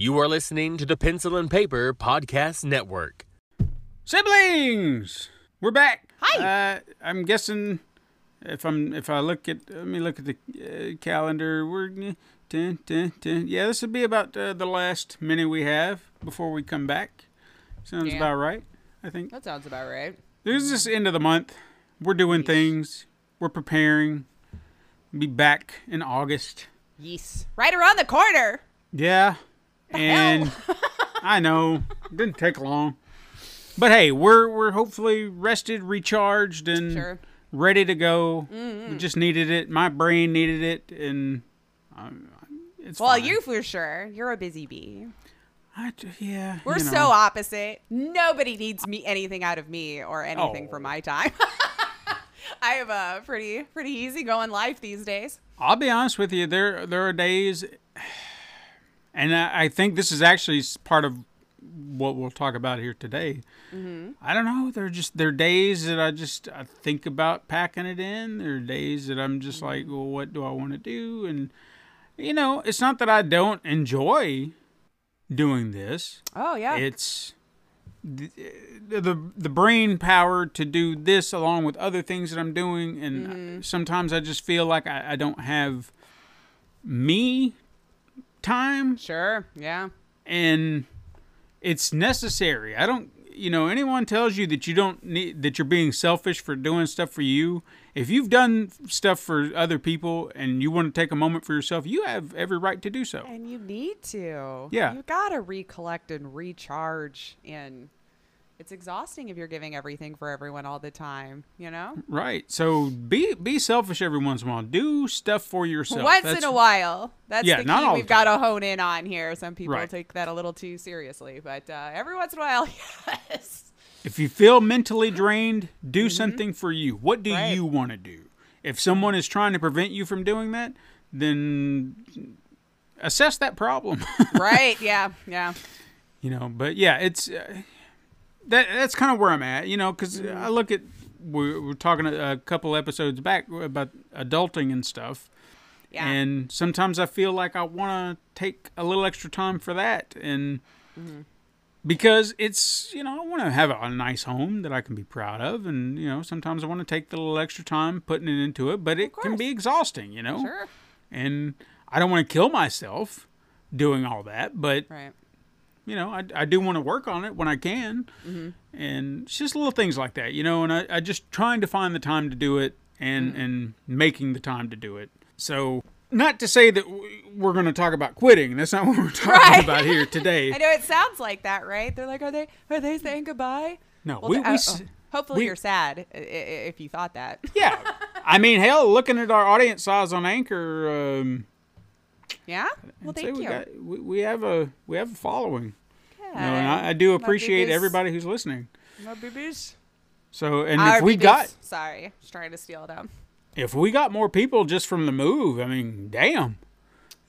You are listening to the Pencil and Paper Podcast Network. Siblings, we're back. Hi. Uh, I'm guessing if I'm if I look at let me look at the uh, calendar. We're ten, ten, ten. Yeah, this would be about uh, the last minute we have before we come back. Sounds Yeah. about right. I think That sounds about right. this is the end of the month. We're doing things. We're preparing. Be back in August. Yes. Right around the corner. Yeah. And I know. Didn't take long. But hey, we're we're hopefully rested, recharged and Sure. ready to go. We just needed it. My brain needed it and um, it's Well, fine. you for sure. You're a busy bee. I yeah. We're you know. so opposite. Nobody needs me anything out of me or anything Oh. for my time. I have a pretty pretty easy going life these days. I'll be honest with you. There there are days and I, I think this is actually part of what we'll talk about here today. Mm-hmm. I don't know. There are just there are days that I just I think about packing it in. There are days that I'm just like, Mm-hmm. well, what do I want to do? And you know, it's not that I don't enjoy doing this. Oh yeah. It's the, the the brain power to do this along with other things that I'm doing, and Mm-hmm. sometimes I just feel like I, I don't have me time sure. Yeah. and it's necessary. I don't, you know, anyone tells you that you don't need that you're being selfish for doing stuff for you. If you've done stuff for other people and you want to take a moment for yourself, you have every right to do so. And you need to. Yeah. You gotta recollect and recharge and it's exhausting if you're giving everything for everyone all the time, you know? Right. So be be selfish every once in a while. Do stuff for yourself. Once That's- in a while. That's Yeah, the not key all we've got to hone in on here. Some people Right. take that a little too seriously, but uh, every once in a while, yes. If you feel mentally drained, do something for you. What do Mm-hmm. Right. you want to do? If someone is trying to prevent you from doing that, then assess that problem. right? Yeah, yeah. you know but yeah it's uh, that that's kind of where i'm at you know because Mm-hmm. i look at we we're talking a, a couple episodes back about adulting and stuff Yeah. and sometimes i feel like i want to take a little extra time for that and Mm-hmm. because it's you know i want to have a, nice home that i can be proud of and you know sometimes i want to take the little extra time putting it into it but it can be exhausting you know sure. and i don't want to kill myself doing all that but Right. You know, I, I do want to work on it when I can. Mm-hmm. And it's just little things like that, you know, and I, I just trying to find the time to do it and, Mm-hmm. and making the time to do it. So, not to say that we're going to talk about quitting. That's not what we're talking Right. about here today. I know it sounds like that, right? They're like, are they are they saying goodbye? No, Well, we, we, uh, oh, hopefully we- you're sad if you thought that. yeah. I mean, hell, looking at our audience size on Anchor, um, yeah. Well, thank we, you. got, we, we have a we have a following. You know, Yeah. and I, I do appreciate everybody who's listening. My babies. So, and Our if we babies. got sorry, just trying to steal them. if we got more people just from the move, I mean, damn.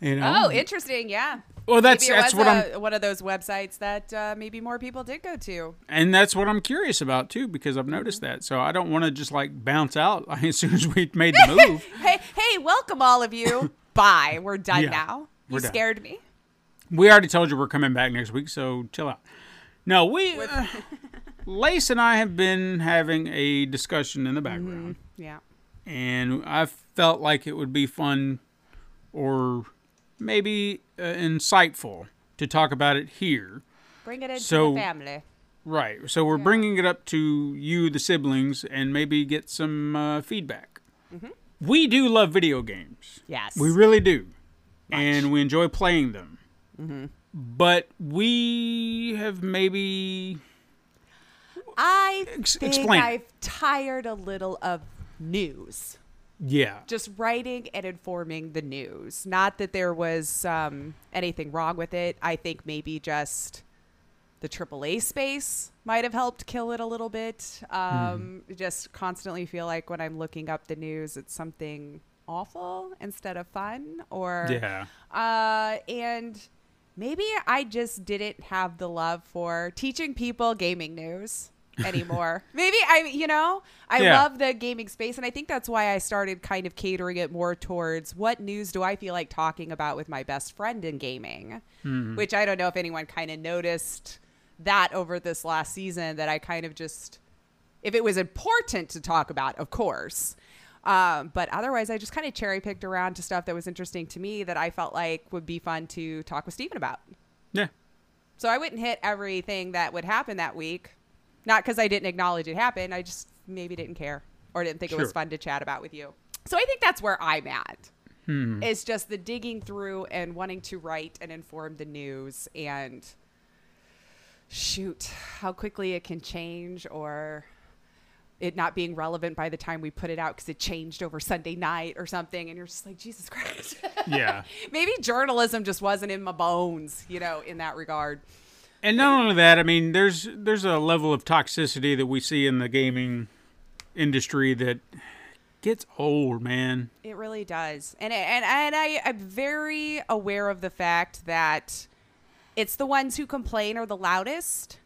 You know. Oh, interesting. Yeah. well, that's maybe that's what a, I'm, one of those websites that uh, maybe more people did go to. and that's what I'm curious about too, because I've Mm-hmm. noticed that. So I don't want to just like bounce out as soon as we made the move. Hey, hey, welcome all of you. Bye. We're done Yeah, now. You done. scared me. we already told you we're coming back next week, so chill out. No, we, uh, Lace and I have been having a discussion in the background, Yeah. and I felt like it would be fun, or maybe uh, insightful to talk about it here. Bring it into So- the family. Right. So we're bringing it up to you, the siblings, and maybe get some uh, feedback. We do love video games. Yes. We really do. And we enjoy playing them. But we have maybe. I Ex- think explain. I've tired a little of news. Yeah. Just writing and informing the news. Not that there was um, anything wrong with it. I think maybe just the AAA space might have helped kill it a little bit. Um, Just constantly feel like when I'm looking up the news, it's something awful instead of fun. Or Yeah. Uh, and maybe I just didn't have the love for teaching people gaming news. anymore. Maybe I, you know, I Yeah. love the gaming space, and I think that's why I started kind of catering it more towards what news do I feel like talking about with my best friend in gaming, which I don't know if anyone kind of noticed that over this last season that I kind of just, if it was important to talk about, of course. Um, but otherwise, I just kind of cherry picked around to stuff that was interesting to me that I felt like would be fun to talk with Steven about. Yeah. So I wouldn't hit everything that would happen that week. Not because I didn't acknowledge it happened. I just maybe didn't care or didn't think it was fun to chat about with you. So I think that's where I'm at. It's just the digging through and wanting to write and inform the news and shoot how quickly it can change or it not being relevant by the time we put it out because it changed over Sunday night or something. And you're just like, Jesus Christ. Yeah. maybe journalism just wasn't in my bones, you know, in that regard. And not only that, I mean, there's there's a level of toxicity that we see in the gaming industry that gets old, man. It really does, and and and I am very aware of the fact that it's the ones who complain are the loudest,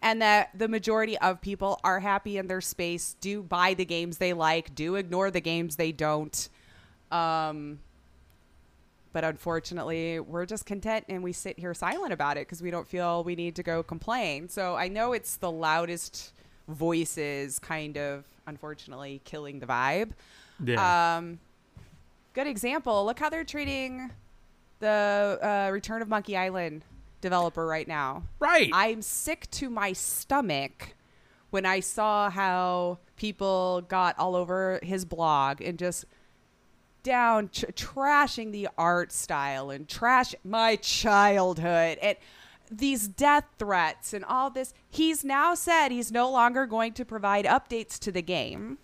and that the majority of people are happy in their space, do buy the games they like, do ignore the games they don't. Um, but unfortunately, we're just content and we sit here silent about it because we don't feel we need to go complain. So I know it's the loudest voices kind of unfortunately killing the vibe. Yeah. Um, good example. Look how they're treating the uh, Return of Monkey Island developer right now. right. I'm sick to my stomach when I saw how people got all over his blog and just down tr- trashing the art style and trash my childhood and these death threats and all this. He's now said he's no longer going to provide updates to the game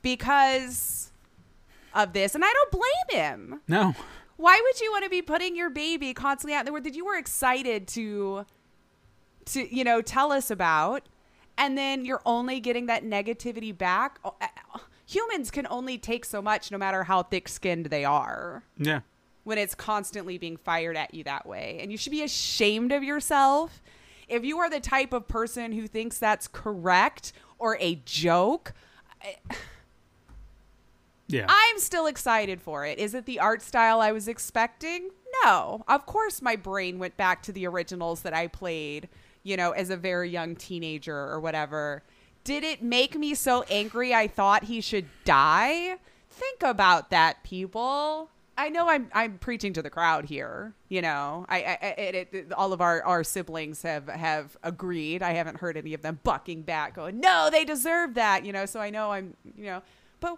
because of this, and I don't blame him no. Why would you want to be putting your baby constantly out there that you were excited to to you know tell us about and then you're only getting that negativity back? Humans can only take so much no matter how thick-skinned they are. Yeah. when it's constantly being fired at you that way. And you should be ashamed of yourself. If you are the type of person who thinks that's correct or a joke Yeah. I'm still excited for it. Is it the art style I was expecting? No. Of course, my brain went back to the originals that I played, you know, as a very young teenager or whatever. Did it make me so angry I thought he should die? Think about that, people. I know I'm I'm preaching to the crowd here. You know, I, I, it, it, all of our, our siblings have have agreed. I haven't heard any of them bucking back, going, "No, they deserve that." You know, so I know I'm, you know, but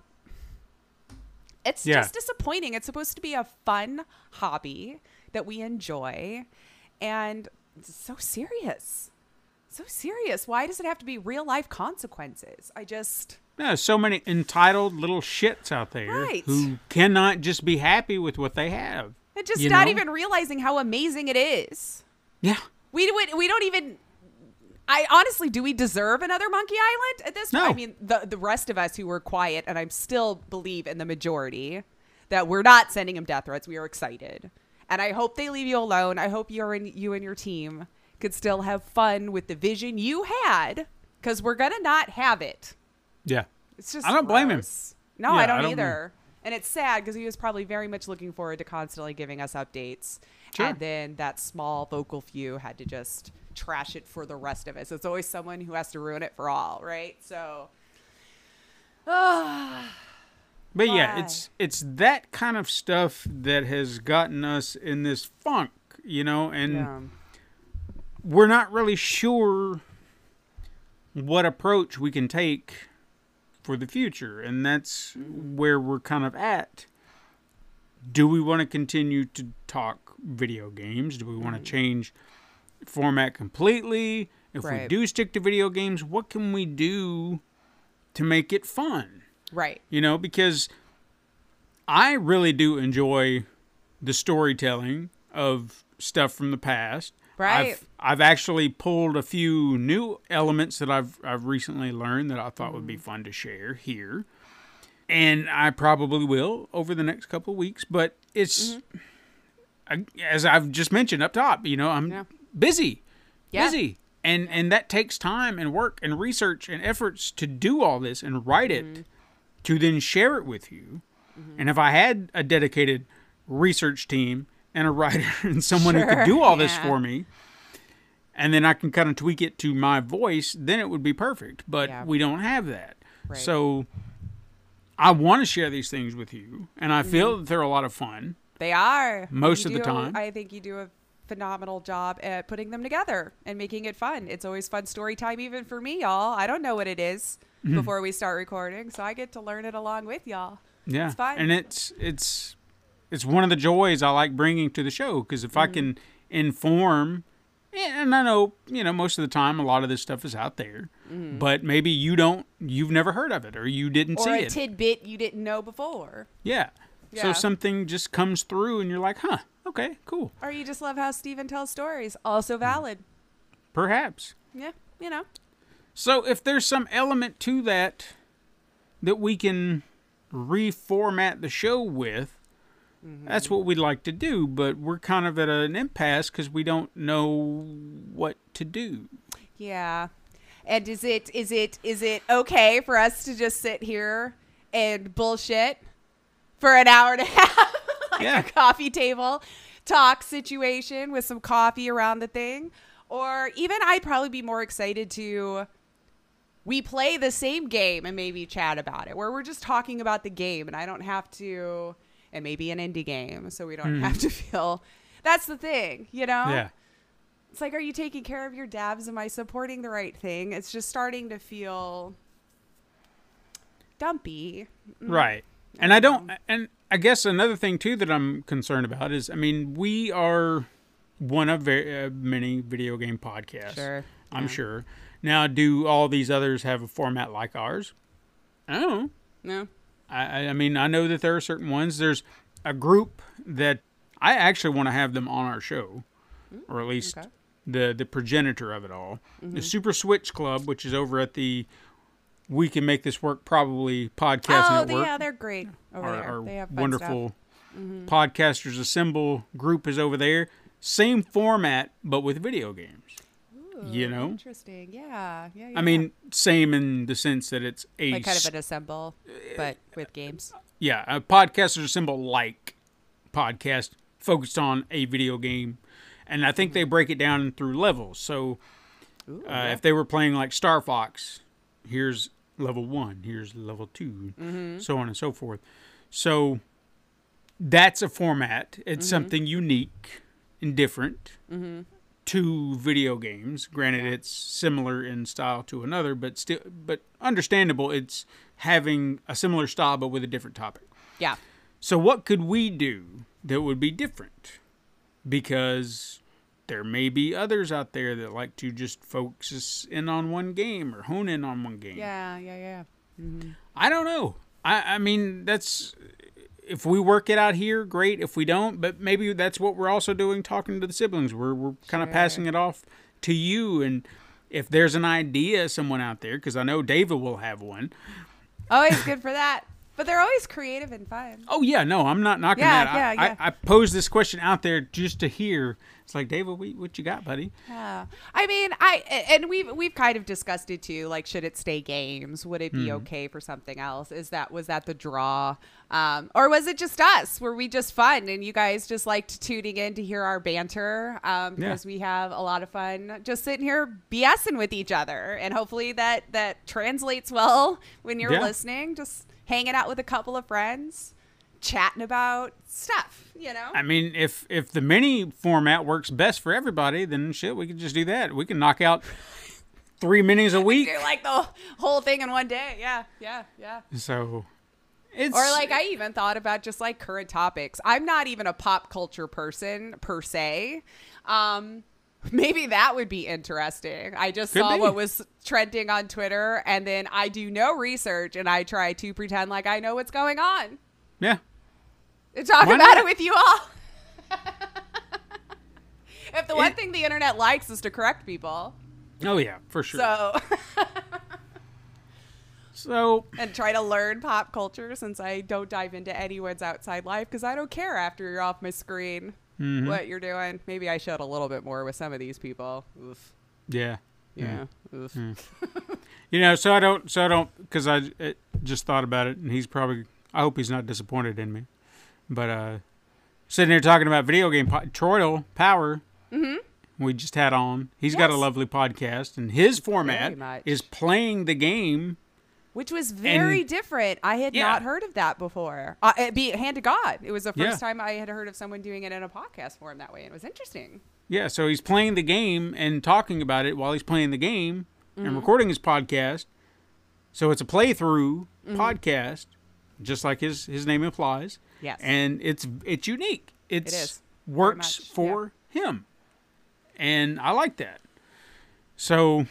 it's Yeah. just disappointing. It's supposed to be a fun hobby that we enjoy, and it's so serious. So serious. Why does it have to be real life consequences? I just Yeah, so many entitled little shits out there Right. who cannot just be happy with what they have. and just not know? even realizing how amazing it is. Yeah. We we, we don't even. I honestly, do we deserve another Monkey Island at this point? No. I mean, the the rest of us who were quiet, and I still believe in the majority that we're not sending him death threats. We are excited, and I hope they leave you alone. I hope you're in you and your team could still have fun with the vision you had, because we're gonna not have it. Yeah. It's just I don't blame him. No, Yeah, I I don't, don't either. And it's sad because he was probably very much looking forward to constantly giving us updates. Sure. And then that small vocal few had to just trash it for the rest of us. It's always someone who has to ruin it for all, right? So, ah, But yeah, it's it's that kind of stuff that has gotten us in this funk, you know, and yeah. we're not really sure what approach we can take for the future, and that's where we're kind of at. Do we want to continue to talk video games? Do we want to change format completely? If we do stick to video games, what can we do to make it fun? Right. you know, because I really do enjoy the storytelling of stuff from the past. Right. I've, I've actually pulled a few new elements that I've I've recently learned that I thought would be Mm. fun to share here. And I probably will over the next couple of weeks, but it's I, as I've just mentioned up top, you know, I'm Mm-hmm. Yeah. Busy. Yeah. Busy. and and that takes time and work and research and efforts to do all this and write it mm-hmm. to then share it with you mm-hmm. and if i had a dedicated research team and a writer and someone who could do all this for me and then i can kind of tweak it to my voice then it would be perfect but Yeah. we don't have that Right. so i want to share these things with you and i feel mm-hmm. that they're a lot of fun They are. Most You of the time. I think you do a phenomenal job at putting them together and making it fun. It's always fun story time, even for me, y'all. I don't know what it is Mm-hmm. before we start recording, so I get to learn it along with y'all. Yeah, It's fun. and it's it's it's one of the joys I like bringing to the show because if I Mm-hmm. can inform, and I know you know most of the time a lot of this stuff is out there, but maybe you don't, you've never heard of it or you didn't. Or see a it. tidbit you didn't know before. yeah. So something just comes through and you're like, huh, okay, cool, Or you just love how Steven tells stories. Also Mm. valid. perhaps. Yeah, you know. So if there's some element to that that we can reformat the show with, that's what we'd like to do. But we're kind of at an impasse because we don't know what to do. Yeah. And is it is it is it okay for us to just sit here and bullshit for an hour and a half? like Yeah. a coffee table talk situation with some coffee around the thing. Or even I'd probably be more excited to we play the same game and maybe chat about it where we're just talking about the game and I don't have to and maybe an indie game so we don't hmm. have to feel that's the thing, you know? Yeah. It's like, are you taking care of your dabs? Am I supporting the right thing? It's just starting to feel dumpy. Mm. Right. And I don't, and I guess another thing too that I'm concerned about is, I mean, we are one of very, uh, many video game podcasts. Sure. I'm Yeah. sure. Now, do all these others have a format like ours? I don't know. No. I, I- mean, I know that there are certain ones. There's a group that I actually want to have them on our show, or at least okay. the the progenitor of it all, the Super Switch Club, which is over at the We Can Make This Work probably podcast Oh, network. yeah, they're great over our, there. our they have wonderful Mm-hmm. podcasters assemble group is over there. Same format, but with video games. Stuff. you know? interesting. Yeah, yeah. yeah. I mean, same in the sense that it's a like kind of an assemble, but with games. yeah, a podcasters assemble like podcast focused on a video game, and I think they break it down through levels. So Ooh, uh, if they were playing like Star Fox, here's level one, here's level 2 mm-hmm. so on and so forth. So that's a format. It's mm-hmm. something unique and different mm-hmm. to video games. Granted, it's similar in style to another, but still, but understandable. It's having a similar style but with a different topic. yeah. So what could we do that would be different? Because there may be others out there that like to just focus in on one game or hone in on one game. Yeah, yeah, yeah. Mm-hmm. I don't know. I, I mean, that's if we work it out here, great. If we don't, but maybe that's what we're also doing, talking to the siblings. We're we're kind of Sure. passing it off to you, and if there's an idea, someone out there, because I know David will have one. Always good for that. But they're always creative and fun. Oh yeah, no, I'm not knocking Yeah, that. yeah, I, yeah. I, I posed this question out there just to hear. It's like David, what, what you got, buddy? Yeah. I mean, I and we've we've kind of discussed it too. Like, should it stay games? Would it be Hmm. okay for something else? Is that was that the draw, um, or was it just us? Were we just fun and you guys just liked tuning in to hear our banter? Um, Yeah. because we have a lot of fun just sitting here BSing with each other, and hopefully that that translates well when you're Yeah. listening. Just hanging out with a couple of friends, chatting about stuff. You know. I mean, if if the mini format works best for everybody, then shit, we can just do that. We can knock out three minis a week. do like the whole thing in one day. Yeah, yeah, yeah. So it's Or like I even thought about just like current topics. I'm not even a pop culture person per se. Um maybe that would be interesting. I just Could saw be. what was trending on Twitter and then I do no research and I try to pretend like I know what's going on. yeah. And talk Why about not? it with you all. if the one It- thing the internet likes is to correct people. Oh yeah, for sure. So So and try to learn pop culture since I don't dive into anyone's outside life because I don't care after you're off my screen Mm-hmm. what you're doing. Maybe I should a little bit more with some of these people. Oof. yeah, Yeah. Oof. You know, so I don't, so I don't, because I uh, just thought about it, and he's probably, I hope he's not disappointed in me. But uh sitting here talking about video game, po- Troidal Power, we just had on. He's got a lovely podcast, and his format is playing the game. Which was very And- different. I had Yeah. not heard of that before. Uh, it be hand to God. It was the first Yeah. time I had heard of someone doing it in a podcast form that way, and it was interesting. Yeah, so he's playing the game and talking about it while he's playing the game Mm-hmm. and recording his podcast. So it's a playthrough Mm-hmm. podcast, just like his his name implies. Yes. and it's it's unique. It's is. Very works for him, and I like that. So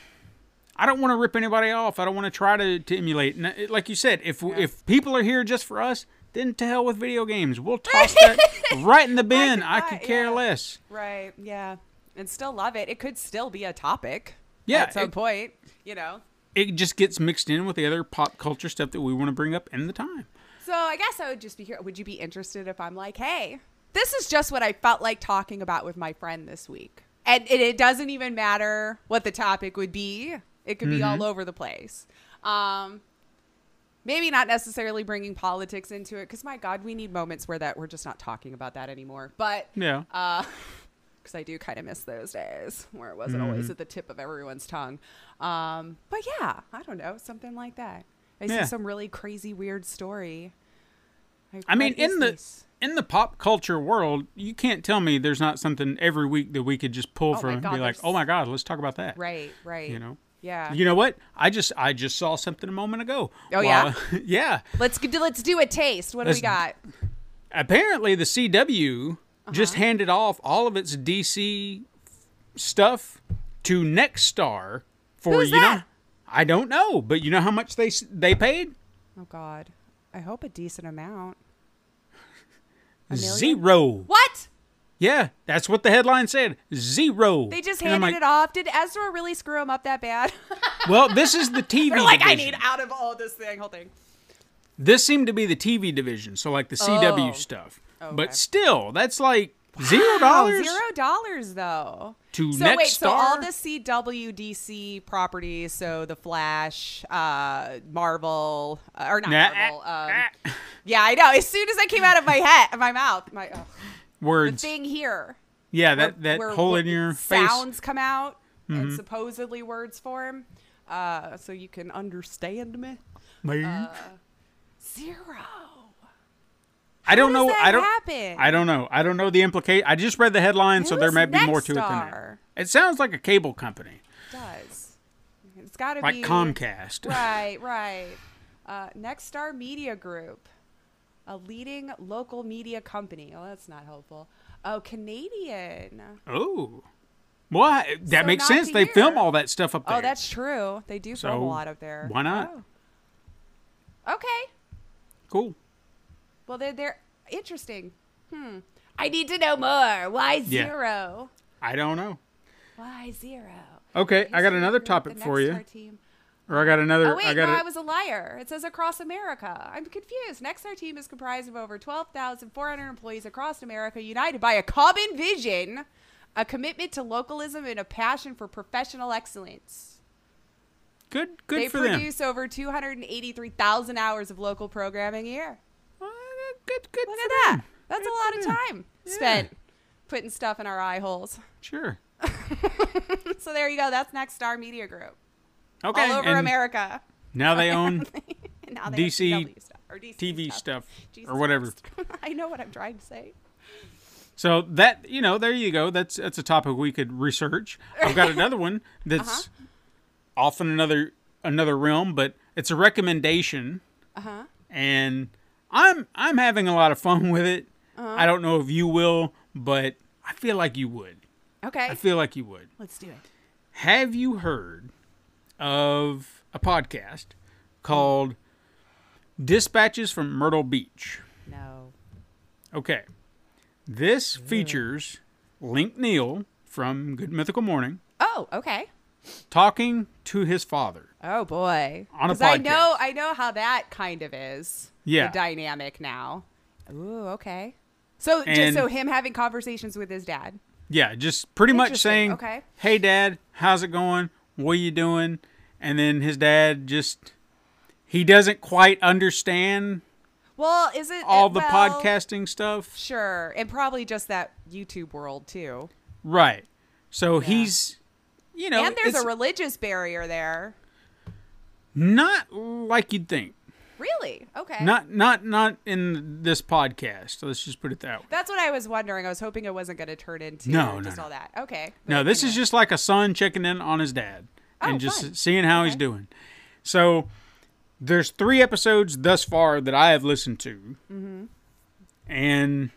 I don't want to rip anybody off. I don't want to try to, to emulate. And like you said, if if people are here just for us, then to hell with video games. We'll toss that right in the bin. I, could could care yeah. less. Right. Yeah. And still love it. It could still be a topic. Yeah, At some it- point, you know. It just gets mixed in with the other pop culture stuff that we want to bring up in the time. So I guess I would just be here. Would you be interested if I'm like, hey, this is just what I felt like talking about with my friend this week, and it, it doesn't even matter what the topic would be. It could be Mm-hmm. all over the place. Um, maybe not necessarily bringing politics into it, because my God, we need moments where that we're just not talking about that anymore. But Yeah. uh, because I do kind of miss those days where it wasn't always Mm-hmm. at the tip of everyone's tongue. Um, but yeah, I don't know, something like that. I Yeah. see some really crazy, weird story. Like, I mean, in the this? in the pop culture world, you can't tell me there's not something every week that we could just pull Oh from and be like, "Oh my god, let's talk about that." right, right, You know. Yeah. You know what? I just I just saw something a moment ago. Oh, yeah? Yeah. let's do, let's do a taste. What do we got? Apparently, the CW just Uh-huh. handed off all of its DC stuff to Nexstar for Who's you know. I don't know, but you know how much they they paid? Oh God, I hope a decent amount. A? Zero. What? Yeah, that's what the headline said. Zero. They just handed like, it off. Did Ezra really screw him up that bad? Well, this is the TV. They're like, I need out of all this thing, whole thing. This seemed to be the TV division, so like the CW Oh. stuff. Okay. But still, that's like zero dollars Zero dollars though. to So Nexstar. wait, so all the CW DC properties, so the Flash, uh, Marvel, uh, or not Nah, Marvel. ah, Um, ah. yeah, I know. As soon as I came out of my head, my mouth, my ugh, the thing here, yeah, that that where hole in your face. Mm-hmm. sounds come out and supposedly words form, uh, so you can understand me. Man. Zero. I don't know. I don't. happen? I don't know. I don't know the implicate. I just read the headline, so there might be more to it than that. It sounds like a cable company, It does. It's got to like be like Comcast. Right, right. Uh, Nexstar Media Group, a leading local media company. Oh, that's not helpful. Oh, Canadian. Oh, well, that So makes sense. They film all that stuff up there. Oh, that's true. They do film a lot up there. why not? Oh. Okay. cool. Well, they're they're interesting. Hmm. I need to know more. Why Yeah. zero? I don't know. Why zero? Okay, I got another topic for you. Or I got another. Oh wait, I got no, a- I was a liar. It says across America. I'm confused. Nexstar team is comprised of over 12,400 employees across America, united by a common vision, a commitment to localism, and a passion for professional excellence. good. Good they for them. They produce over 283,000 hours of local programming a year. Uh, Good. Good. Look for at that. them. That's Good a lot of time Yeah. spent putting stuff in our eye holes. Sure. So there you go. That's Nexstar Media Group. Okay. All over and America. Now they own now they DC stuff, or DC TV stuff Jesus or whatever. I know what I'm trying to say. So that you know, there you go. That's that's a topic we could research. I've got another one that's Uh-huh. off in another another realm, but it's a recommendation, Uh huh. and I'm I'm having a lot of fun with it. Uh-huh. I don't know if you will, but I feel like you would. Okay. I feel like you would. Let's do it. Have you heard of a podcast called Dispatches from Myrtle Beach? No. Okay. This features Link Neal from Good Mythical Morning Oh, okay. talking to his father. Oh boy. On a 'Cause I know I know how that kind of is. Yeah. The dynamic now. Ooh, okay. So just so him having conversations with his dad. Yeah, just pretty much saying, okay. "Hey, Dad, how's it going? What are you doing? And then his dad just he doesn't quite understand Well, is it all the well, podcasting stuff. Sure, and probably just that YouTube world too. Right. So he's you know and there's a religious barrier there. not like you'd think. Really? Okay. Not not not in this podcast. Let's just put it that way. That's what I was wondering. I was hoping it wasn't going to turn into No, no, just no. all that. Okay. No, this is just like a son checking in on his dad and Oh, just fun. seeing how he's doing. So there's three episodes thus far that I have listened to, Mm-hmm. and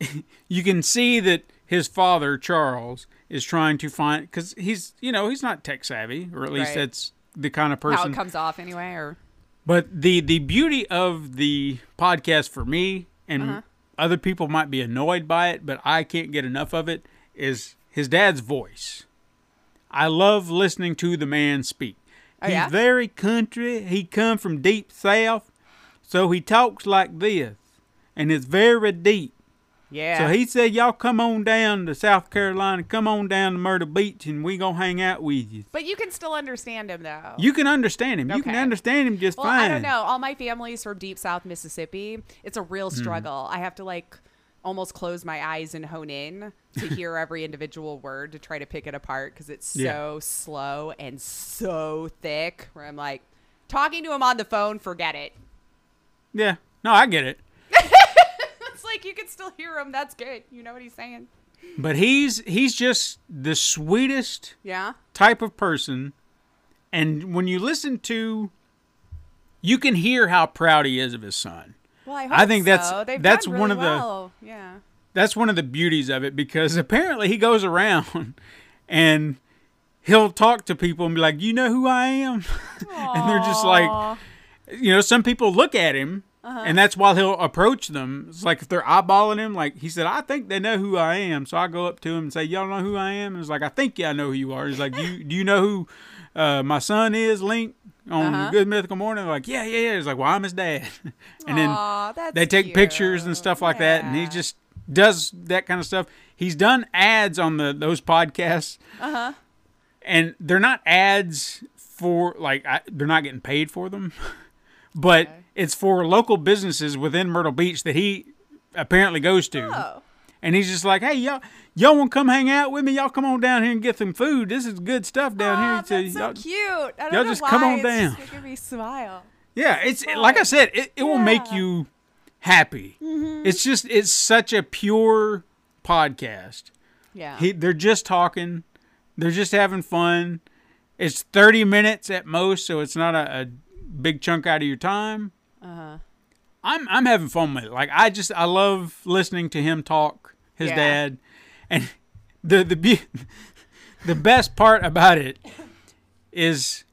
you can see that his father Charles is trying to find because he's you know he's not tech savvy or at least Right. that's the kind of how person it comes off anyway, or But the the beauty of the podcast for me and Uh-huh. other people might be annoyed by it, but I can't get enough of it is his dad's voice. I love listening to the man speak. Oh, He's very country. He come from deep south, so he talks like this, and it's very deep. yeah. So he said, "Y'all come on down to South Carolina, come on down to Myrtle Beach, and we gonna hang out with you." but you can still understand him though. You can understand him. You can understand him just well, fine. I don't know. All my family's from deep South Mississippi. It's a real Hmm. struggle. I have to like almost close my eyes and hone in to hear every individual word to try to pick it apart because it's Yeah. so slow and so thick. Where I'm like talking to him on the phone, forget it. Yeah. No, I get it. It's like you can still hear him. That's good. You know what he's saying? But he's he's just the sweetest Yeah. type of person. And when you listen to you can hear how proud he is of his son. Well, I I think that's- They've that's one of the- yeah. That's one of the beauties of it because apparently he goes around and he'll talk to people and be like, "You know who I am?" and they're just like, you know, some people look at him Uh-huh. and that's why he'll approach them. It's like if they're eyeballing him, like he said, I think they know who I am. So I go up to him and say, Y'all know who I am? And it's like, I think yeah, I know who you are. He's like, Do you, do you know who uh, my son is, Link, on Uh-huh. Good Mythical Morning? Like, Yeah, yeah, yeah. He's like, Well, I'm his dad. and then Aw, they take cute. pictures and stuff like that. And he just does that kind of stuff. He's done ads on the those podcasts. Uh-huh. And they're not ads for like I, they're not getting paid for them, but Okay. it's for local businesses within Myrtle Beach that he apparently goes to. Oh. And he's just like, "Hey, y'all, y'all want to come hang out with me? Y'all come on down here and get some food. This is good stuff down Aw, here." that's So so y'all- cute. I don't y'all know just why. come on it's down. Just making me smile. Yeah, it's like I said, it, it will make you happy. Mm-hmm. It's just it's such a pure podcast. Yeah. He, they're just talking, they're just having fun. It's thirty minutes at most, so it's not a, a big chunk out of your time. uh-huh. I'm I'm having fun with it. Like I just I love listening to him talk, his Yeah. dad, and the the be- the best part about it is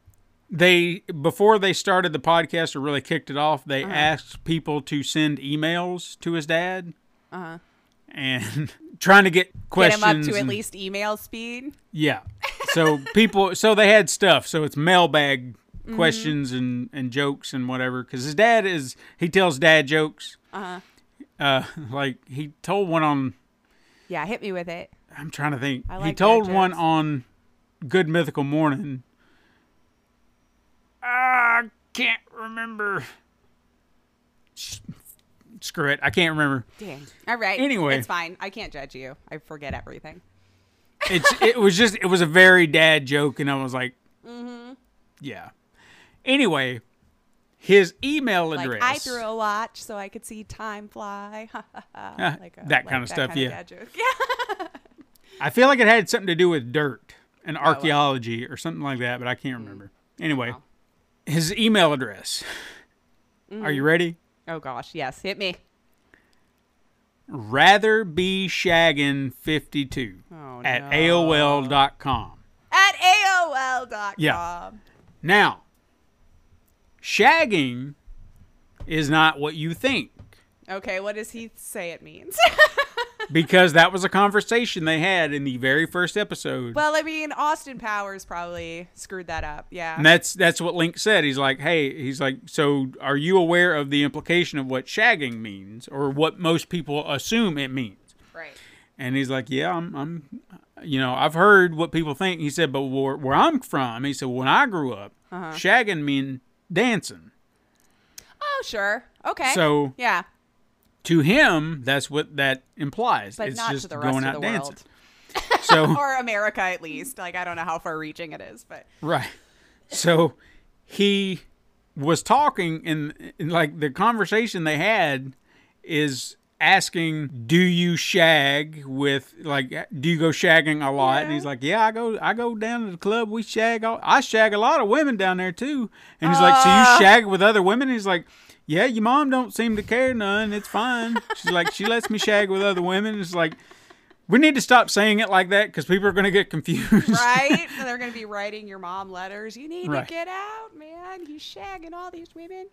they before they started the podcast or really kicked it off, they Uh-huh. asked people to send emails to his dad Uh-huh. and trying to get Get questions. him up to at least email speed. yeah. So people, so they had stuff. So it's mailbag Mm-hmm. questions and, and jokes and whatever. Because his dad is, he tells dad jokes. Uh-huh. Uh, like he told one on, Yeah, hit me with it. I'm trying to think. I he told dad one on Good Mythical Morning. I can't remember. S- Screw it. I can't remember. Dang. All right. Anyway. It's fine. I can't judge you. I forget everything. It's it was just it was a very dad joke, and I was like, Mm-hmm. yeah. Anyway, his email address. Like I threw a watch so I could see time fly. Like a- that like kind of stuff, kinda yeah. joke. Yeah. I feel like it had something to do with dirt and Oh, well. archaeology or something like that, but I can't remember. Anyway, Wow. his email address. Are Mm-hmm. you ready? Oh gosh, yes. Hit me. Rather be shaggin 52 Oh, at no. AOL.com. At AOL.com. Yeah. Now, shagging is not what you think Okay, what does he say it means? because that was a conversation they had in the very first episode. well, I mean, Austin Powers probably screwed that up. Yeah. And that's that's what Link said. He's like, "Hey, he's like, so are you aware of the implication of what shagging means or what most people assume it means?" right. And he's like, "Yeah, I'm I'm you know, I've heard what people think. He said, but where, where I'm from, he said, when I grew up, Uh-huh. shagging mean dancing. Oh, sure. Okay. So yeah, to him, that's what that implies. but it's not just to the rest going of out the dancing. world So or America at least. Like I don't know how far reaching it is, but right. So he was talking and like the conversation they had is asking do you shag with like do you go shagging a lot and he's like yeah i go i go down to the club we shag all, i shag a lot of women down there too and he's like so Uh. you shag with other women he's like yeah your mom don't seem to care none it's fine she's like she lets me shag with other women it's like we need to stop saying it like that because people are going to get confused right? They're gonna be writing your mom letters. You need Right. to get out, man. He's shagging all these women.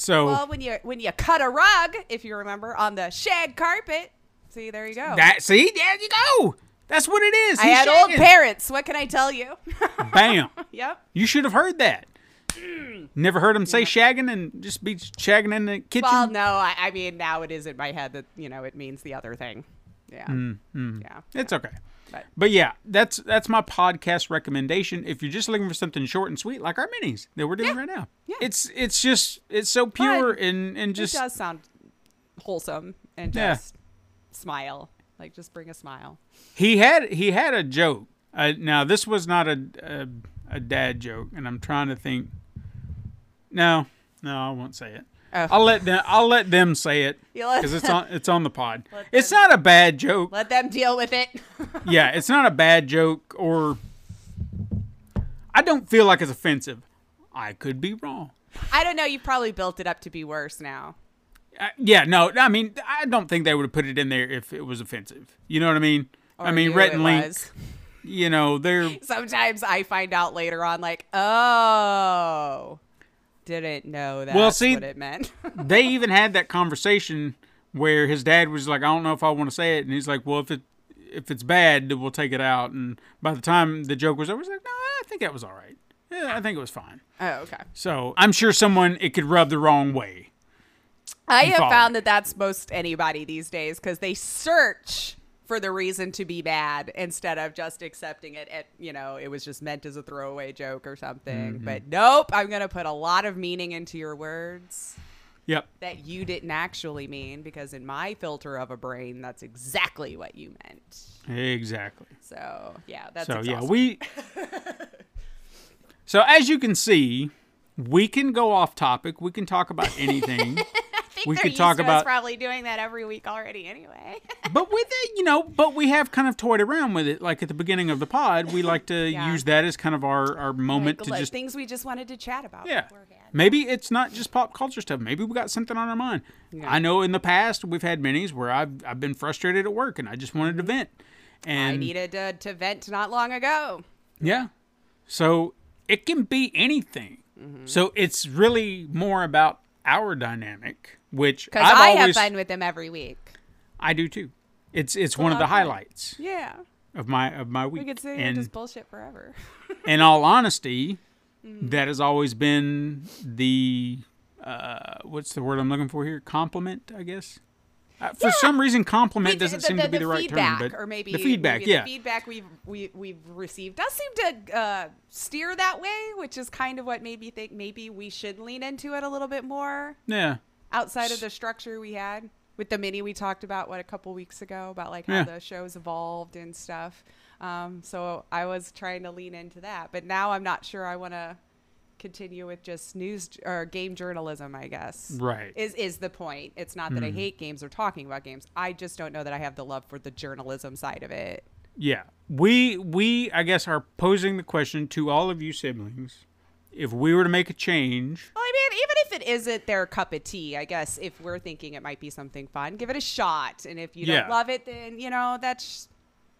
So Well, when you when you cut a rug, if you remember, on the shag carpet. See, there you go. That see, there you go. That's what it is. I He's had old parents. What can I tell you? Bam. yep. You should have heard that. Never heard him say shagging and just be shagging in the kitchen. Well, no, I, I mean now it is in my head that you know it means the other thing. Yeah. Mm, Yeah. it's okay. But- But yeah, that's that's my podcast recommendation. If you're just looking for something short and sweet, like our minis that we're doing Yeah. right now, Yeah. it's it's just it's so pure Fun. and and just it does sound wholesome and Yeah. just smile. Like just bring a smile. he had he had a joke. Uh, now this was not a, a a dad joke, and I'm trying to think. No, no, I won't say it. Oh. I'll let them. I'll let them say it because it's on. It's on the pod. Let It's not a bad joke. Let them deal with it. Yeah, it's not a bad joke, or I don't feel like it's offensive. I could be wrong. I don't know. You probably built it up to be worse now. Uh, yeah, no, I mean, I don't think they would have put it in there if it was offensive. You know what I mean? I mean, Rhett and Link, was. you know, they're Sometimes I find out later on, like, oh, didn't know that. Well, see- what it meant. they even had that conversation where his dad was like, "I don't know if I want to say it," and he's like, "Well, if it if it's bad, we'll take it out." And by the time the joke was over, he's like, "No, I think that was all right. Yeah, I think it was fine." oh, okay. So I'm sure someone it could rub the wrong way. I have found me. that that's most anybody these days because they search for the reason to be bad instead of just accepting it at you know it was just meant as a throwaway joke or something Mm-hmm. but nope i'm gonna put a lot of meaning into your words Yep. that you didn't actually mean because in my filter of a brain that's exactly what you meant Exactly. so yeah that's so yeah, we. so as you can see, we can go off topic. We can talk about anything. I think we could used talk to us about- probably doing that every week already anyway but with it, you know, but we have kind of toyed around with it. Like at the beginning of the pod, we like to Yeah. use that as kind of our our moment Like, to just things we just wanted to chat about Yeah. beforehand. Maybe it's not just pop culture stuff. Maybe we got something on our mind. Yeah. I know in the past we've had minis where I've I've been frustrated at work and I just wanted to vent. And I needed to, to vent not long ago. yeah. So it can be anything. Mm-hmm. So it's really more about our dynamic, which Because I've always have fun with them every week. I do too. It's it's one of the highlights Yeah. of my of my week. We could and and just bullshit forever. in all honesty, Mm. that has always been the uh, what's the word I'm looking for here? Compliment, I guess. Uh, for some reason, compliment We- doesn't seem to be the, right feedback, term, but or maybe the feedback, maybe yeah, the feedback we've we, we've received does seem to uh, steer that way, which is kind of what made me think maybe we should lean into it a little bit more yeah, outside of the structure we had with the mini we talked about what a couple weeks ago about like how Yeah. the show's evolved and stuff. Um, so I was trying to lean into that, but now I'm not sure I want to continue with just news or game journalism. I guess right. is is the point. It's not Hmm. that I hate games or talking about games. I just don't know that I have the love for the journalism side of it. Yeah, we we I guess are posing the question to all of you siblings: if we were to make a change, Well, I mean, even if it isn't their cup of tea, I guess if we're thinking it might be something fun, give it a shot. And if you Yeah. don't love it, then you know that sh-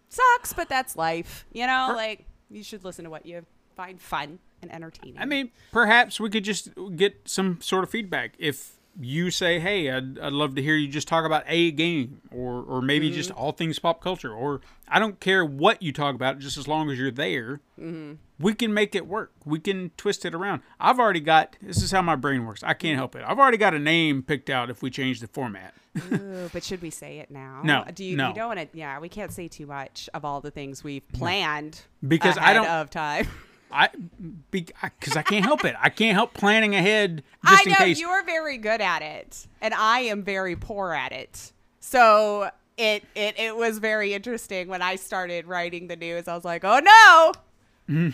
sucks, but that's life. You know, Or- like you should listen to what you find fun and entertaining. I mean, perhaps we could just get some sort of feedback. If you say, "Hey, I'd, I'd love to hear you just talk about a game, or or maybe Mm-hmm. just all things pop culture, or I don't care what you talk about, just as long as you're there, Mm-hmm. we can make it work. We can twist it around. I've already got. This is how my brain works. I can't help it. I've already got a name picked out if we change the format. Ooh, but should we say it now? No, Do you, no. you don't want to? Yeah, we can't say too much of all the things we've planned Because I don't- of time. I because I can't help it. I can't help planning ahead just I in know you're very good at it, and I am very poor at it. So it it it was very interesting when I started writing the news. I was like, oh no. Mm-hmm.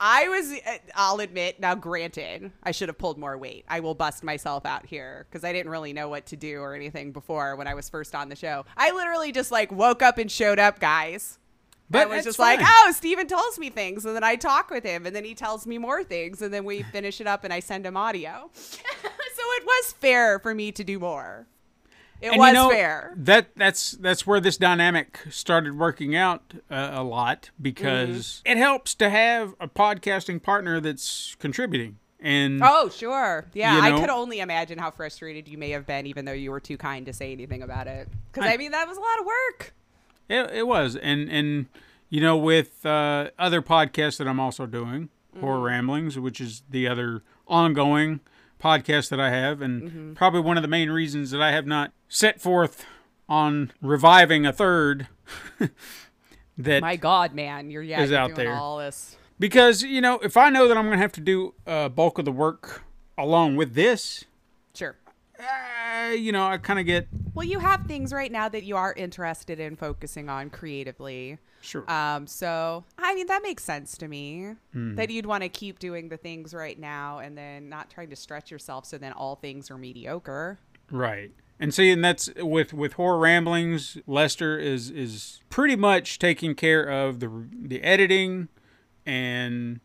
I was. uh, I'll admit. Now, granted, I should have pulled more weight. I will bust myself out here because I didn't really know what to do or anything before when I was first on the show. I literally just like woke up and showed up, guys. But I was just like, oh, Steven tells me things, and then I talk with him, and then he tells me more things, and then we finish it up, and I send him audio. so it was fair for me to do more. It And was you know, fair. That that's that's where this dynamic started working out uh, a lot because Mm-hmm. it helps to have a podcasting partner that's contributing. And Oh, sure. Yeah, You I could only imagine how frustrated you may have been, even though you were too kind to say anything about it. Because I- I mean, that was a lot of work. It, it was, and and you know, with uh, other podcasts that I'm also doing, Mm-hmm. Horror Ramblings, which is the other ongoing podcast that I have, and Mm-hmm. probably one of the main reasons that I have not set forth on reviving a third. that My God, man, you're yeah, Is you're out doing there. all this. because you know if I know that I'm going to have to do uh, bulk of the work along with this, Sure. uh, you know, I kind of get Well, you have things right now that you are interested in focusing on creatively. sure. Um, so I mean that makes sense to me Hmm. that you'd want to keep doing the things right now and then not trying to stretch yourself so then all things are mediocre. Right. And see, and that's with with horror ramblings. Lester is is pretty much taking care of the the editing and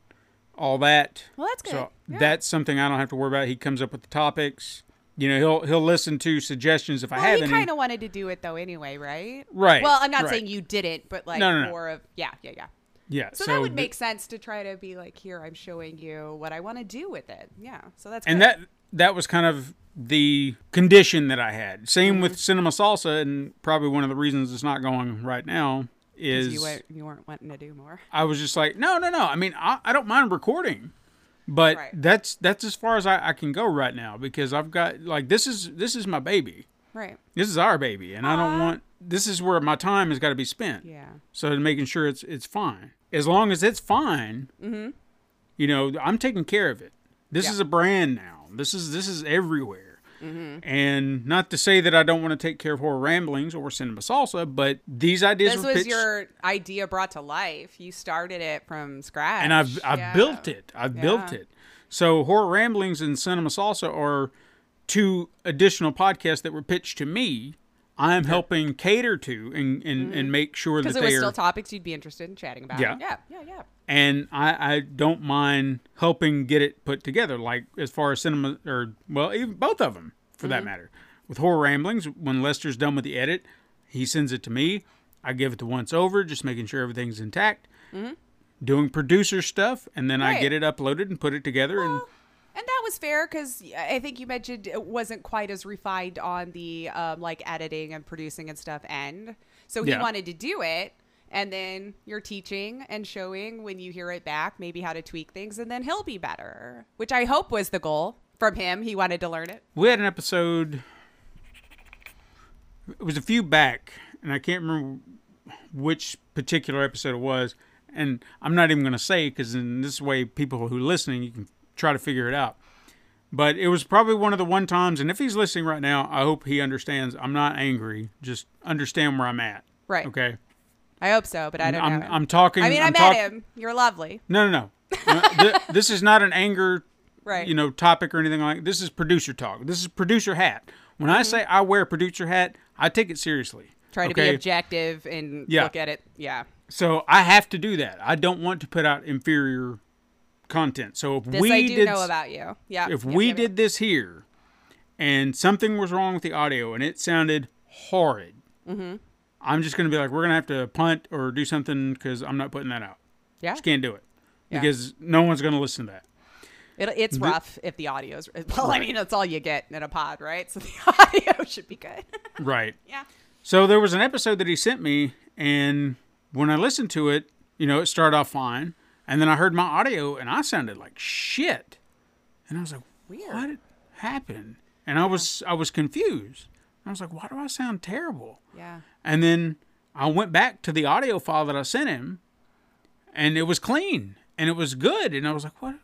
all that. Well, that's good. So Yeah. that's something I don't have to worry about. He comes up with the topics. You know, he'll he'll listen to suggestions if I Well, have he any. kind of wanted to do it though anyway, right? Right, Well, I'm not right. saying you didn't, but like No, no, no. more of yeah, yeah, yeah. yeah. So, that would th- make sense to try to be like, here, I'm showing you what I want to do with it. Yeah. So that's and good. that that was kind of the condition that I had. Same Mm-hmm. with Cinema Salsa, and probably one of the reasons it's not going right now is you weren't, you weren't wanting to do more. I was just like, no, no, no. I mean, I, I don't mind recording, but Right. that's that's as far as I, I can go right now because I've got like this is this is my baby. Right. This is our baby, and I don't want this is where my time has got to be spent. Yeah. So making sure it's it's fine. As long as it's fine, Mm-hmm. you know, I'm taking care of it. This Yeah. is a brand now. This is this is everywhere. Mm-hmm. And not to say that I don't want to take care of horror ramblings or cinema salsa, but these ideas This was pitched, your idea brought to life. You started it from scratch. and I've I've Yeah. built it. I've built it. So horror ramblings and cinema salsa are two additional podcasts that were pitched to me. I'm helping cater to and and, and mm-hmm. make sure that Because they it was are still topics you'd be interested in chatting about. Yeah. Yeah. Yeah. Yeah. and I, I don't mind helping get it put together. Like as far as cinema, or well, even both of them for that mm-hmm. matter. With horror ramblings, when Lester's done with the edit, he sends it to me. I give it the once over, just making sure everything's intact. Mm-hmm. Doing producer stuff, and then I get it uploaded and put it together. and And that was fair because I think you mentioned it wasn't quite as refined on the um, like editing and producing and stuff end. So he Yeah. wanted to do it. And then you're teaching and showing when you hear it back, maybe how to tweak things, and then he'll be better, which I hope was the goal from him. He wanted to learn it. we had an episode. It was a few back, and I can't remember which particular episode it was. And I'm not even going to say because in this way, people who are listening, you can try to figure it out. But it was probably one of the one times, and if he's listening right now, I hope he understands. I'm not angry. Just understand where I'm at. Right. Okay. I hope so, but I don't I'm, know. I'm talking. I mean, I I'm met talk- him. You're lovely. No, no, no. Th- this is not an anger Right. you know topic or anything like this is producer talk this is producer hat when i mm-hmm. say i wear a producer hat i take it seriously Try to be objective and Yeah. look at it. Yeah. so i have to do that i don't want to put out inferior content so if This we I do did know about you. Yeah. if Yep, we yep, yep. this here and something was wrong with the audio and it sounded horrid Mm-hmm. i'm just going to be like we're going to have to punt or do something because i'm not putting that out Yeah. just can't do it Yeah. because no one's going to listen to that It, it's The- rough if the audio's well. I mean, that's all you get in a pod, right? So the audio should be good. Right. yeah. So there was an episode that he sent me, and when I listened to it, you know, it started off fine, and then I heard my audio, and I sounded like shit, and I was like, Weird. "What happened?" And I was I was confused. I was like, "Why do I sound terrible?" Yeah. And then I went back to the audio file that I sent him, and it was clean and it was good, and I was like, "What?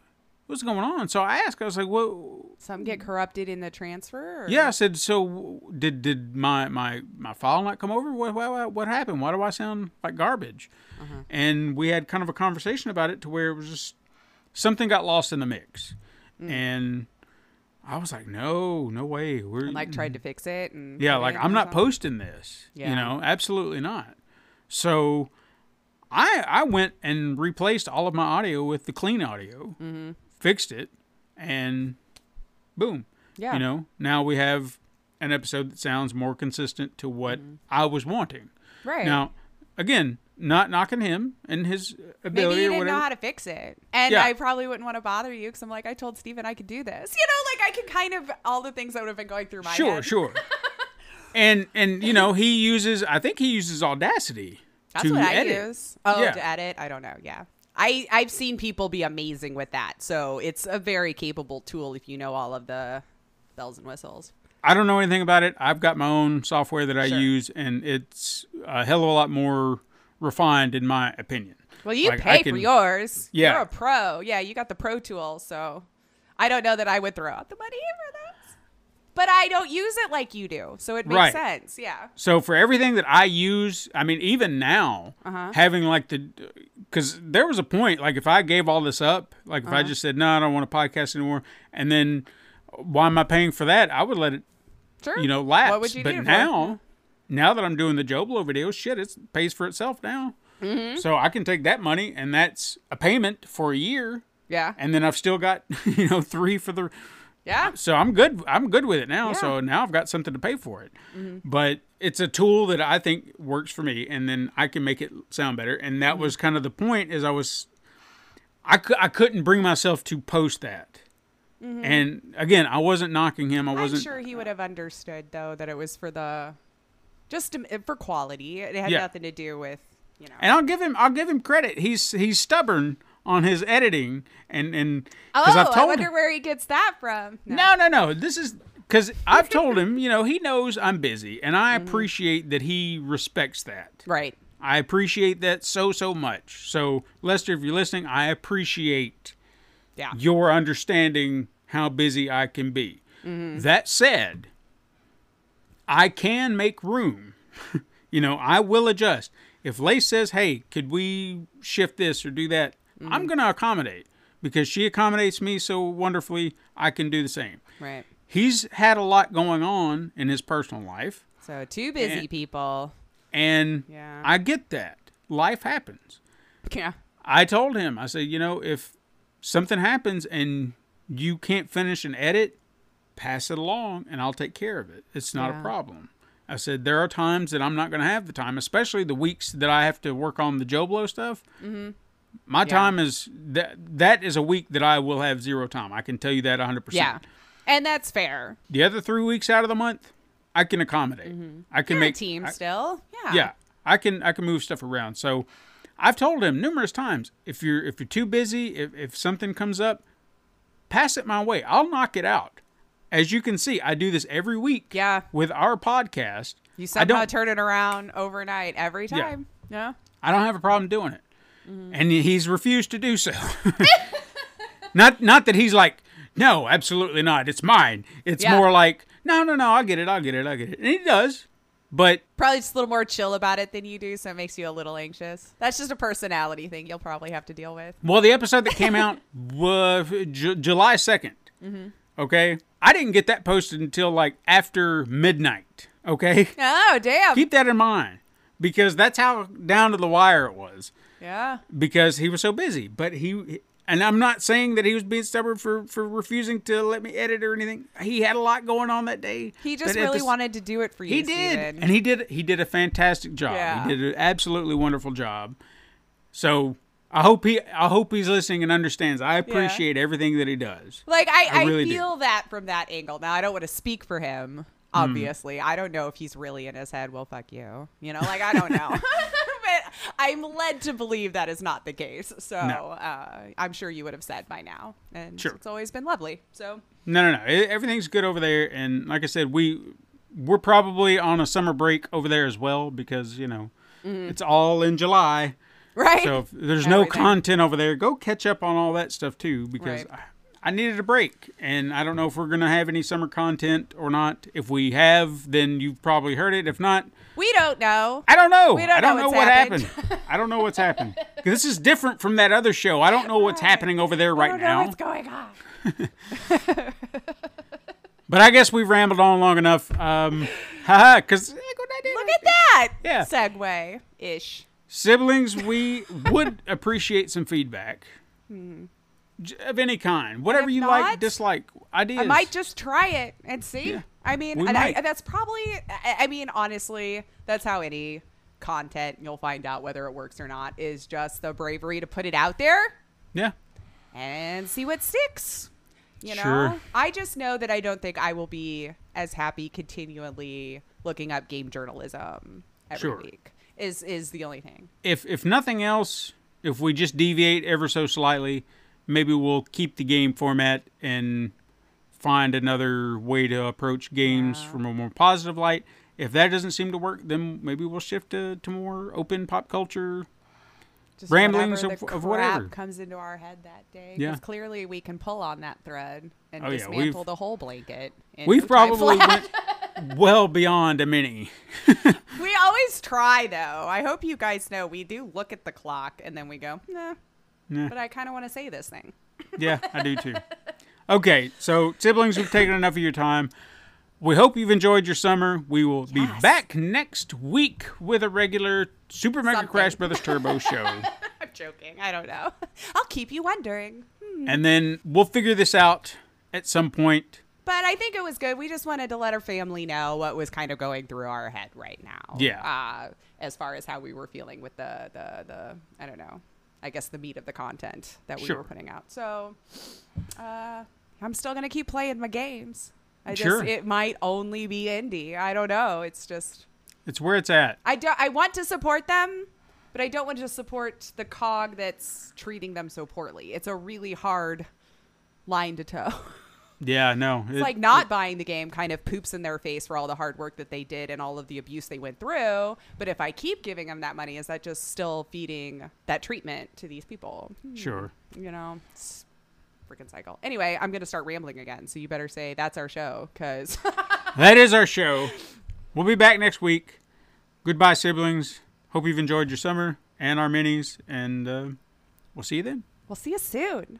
What's going on?" So I asked, I was like, "What?" Some get corrupted in the transfer. Or? Yeah, I said, so did did my my my file not come over? What what, what happened? Why do I sound like garbage? And we had kind of a conversation about it to where it was just something got lost in the mix, and I was like, no, no way. We're Like tried to fix it and yeah, like I'm not something? posting this. Yeah. You know, absolutely not. So I I went and replaced all of my audio with the clean audio, Mm-hmm. fixed it, and boom. Yeah. You know, now we have an episode that sounds more consistent to what Mm-hmm. I was wanting. Right. Now, again, not knocking him and his Maybe ability you or didn't know how to fix it. And Yeah. I probably wouldn't want to bother you because I'm like, I told Steven I could do this. You know, like I could kind of all the things that would have been going through my life. sure, head. sure. and and you know, he uses I think he uses Audacity That's to what I edit. use. Oh, Yeah. to edit? I don't know. Yeah. I, I've seen people be amazing with that. So it's a very capable tool if you know all of the bells and whistles. I don't know anything about it. I've got my own software that I Sure. use, and it's a hell of a lot more refined, in my opinion. Well, you Like, pay for yours. Yeah. You're a pro. Yeah, you got the pro tool. So I don't know that I would throw out the money for that. But I don't use it like you do. So it makes Right. sense. Yeah. So for everything that I use, I mean, even now, Uh-huh. having like the, because there was a point, like if I gave all this up, like Uh-huh. if I just said no, I don't want to podcast anymore, and then why am I paying for that? I would let it, Sure. you know, lapse. What would you but do? now, now that I'm doing the Joe Blow videos, shit, it pays for itself now. Mm-hmm. So I can take that money, and that's a payment for a year, Yeah. and then I've still got, you know, three for the Yeah. so I'm good. I'm good with it now. Yeah. So now I've got something to pay for it. Mm-hmm. But it's a tool that I think works for me, and then I can make it sound better. And that mm-hmm. was kind of the point. Is I was, I cou- I couldn't bring myself to post that. Mm-hmm. And again, I wasn't knocking him. I I'm wasn't. sure he would have understood though that it was for the just to, for quality. It had Yeah. nothing to do with you know. And I'll give him. I'll give him credit. He's he's stubborn on his editing, and and oh, I've told I wonder him, where he gets that from. No, no, no. This is because I've told him. You know, he knows I'm busy, and I Mm-hmm. appreciate that he respects that. Right. I appreciate that so so much. So Lester, if you're listening, I appreciate Yeah. your understanding how busy I can be. That said, I can make room. you know, I will adjust. If Lace says, "Hey, could we shift this or do that?" I'm going to accommodate because she accommodates me so wonderfully. I can do the same. Right. He's had a lot going on in his personal life, So two busy And- people. and Yeah. I get that. Life happens. Yeah. I told him, I said, you know, if something happens and you can't finish an edit, pass it along and I'll take care of it. It's not Yeah. a problem. I said, there are times that I'm not going to have the time, especially the weeks that I have to work on the Joe Blow stuff. Mm-hmm. My time is that that is a week that I will have zero time. I can tell you that 100%. Yeah. And that's fair. The other three weeks out of the month, I can accommodate. Mm-hmm. I can You're make a team I- still. Yeah. yeah i can i can move stuff around so i've told him numerous times if you're if you're too busy if, if something comes up pass it my way i'll knock it out as you can see i do this every week Yeah. with our podcast You somehow turn it around overnight every time. Yeah. i don't have a problem doing it and he's refused to do so not not that he's like no absolutely not it's mine it's Yeah. more like no no no i'll get it i'll get it i'll get it and he does but Probably just a little more chill about it than you do, so it makes you a little anxious. That's just a personality thing you'll probably have to deal with. Well, the episode that came out was Ju- July 2nd. Mm-hmm. Okay. I didn't get that posted until like after midnight. Okay. Oh, damn. Keep that in mind because that's how down to the wire it was yeah. because he was so busy. But he, and I'm not saying that he was being stubborn for, for refusing to let me edit or anything. He had a lot going on that day. He just really the- wanted to do it for you. He did, Steven. and he did. He did a fantastic job. Yeah. He did an absolutely wonderful job. So I hope he I hope he's listening and understands. I appreciate everything that he does. Like I, I I, really do. feel that from that angle. Now I don't want to speak for him. Hmm. Obviously, I don't know if he's really in his head. Well, fuck you. You know, like I don't know. but I'm led to believe that is not the case. So No. uh, I'm sure you would have said by now, and Sure. it's always been lovely. So No, no, no. Everything's good over there, and like I said, we we're probably on a summer break over there as well because you know it's all in July. right. So if there's no content over there, go catch up on all that stuff too because Right. I, I needed a break, and I don't know if we're gonna have any summer content or not. If we have, then you've probably heard it. If not, we don't know. I don't know. We don't I don't know know, what happened. happened. I don't know what's happened. This is different from that other show. I don't know what's happening over there I right don't know now. what's going on. But I guess we've rambled on long enough. Um, haha, because Look at that. Yeah. Segue ish. siblings, we would appreciate some feedback J- of any kind, whatever you not, like, dislike, ideas. I might just try it and see. Yeah. I mean, and I, that's probably. I, I mean, honestly, that's how any content you'll find out whether it works or not is just the bravery to put it out there yeah, and see what sticks. You know, Sure. I just know that I don't think I will be as happy continually looking up game journalism every Sure. week. Is is the only thing. if if nothing else, if we just deviate ever so slightly, maybe we'll keep the game format and find another way to approach games from a more positive light. If that doesn't seem to work, then maybe we'll shift to, to more open pop culture. Just Ramblings whatever of- of whatever. comes into our head that day. Yeah. Because clearly we can pull on that thread and Oh, dismantle we've- the whole blanket. We've probably went well beyond a mini. we always try though. I hope you guys know we do look at the clock and then we go, nah. Nah. But I kind of want to say this thing. Yeah, I do too. Okay, so siblings, we've taken enough of your time. We hope you've enjoyed your summer. We will be back next week with a regular Super Mega Something. Crash Brothers Turbo show. I'm joking. I don't know. I'll keep you wondering. and then we'll figure this out at some point. But I think it was good. We just wanted to let our family know what was kind of going through our head right now. Yeah. Uh, as far as how we were feeling with the, the, the, I don't know, I guess the meat of the content that we Sure. were putting out. So uh, I'm still going to keep playing my games. I just, Sure. it might only be indie. I don't know. It's just, It's where it's at. I, do, I want to support them, but I don't want to support the cog that's treating them so poorly. It's a really hard line to toe. Yeah, no. It's like not buying the game kind of poops in their face for all the hard work that they did and all of the abuse they went through. But if I keep giving them that money, is that just still feeding that treatment to these people? Hmm, Sure. You know, it's freaking cycle. Anyway, I'm going to start rambling again. So you better say that's our show because That is our show. We'll be back next week. Goodbye, siblings. Hope you've enjoyed your summer and our minis, and uh, we'll see you then. we'll see you soon.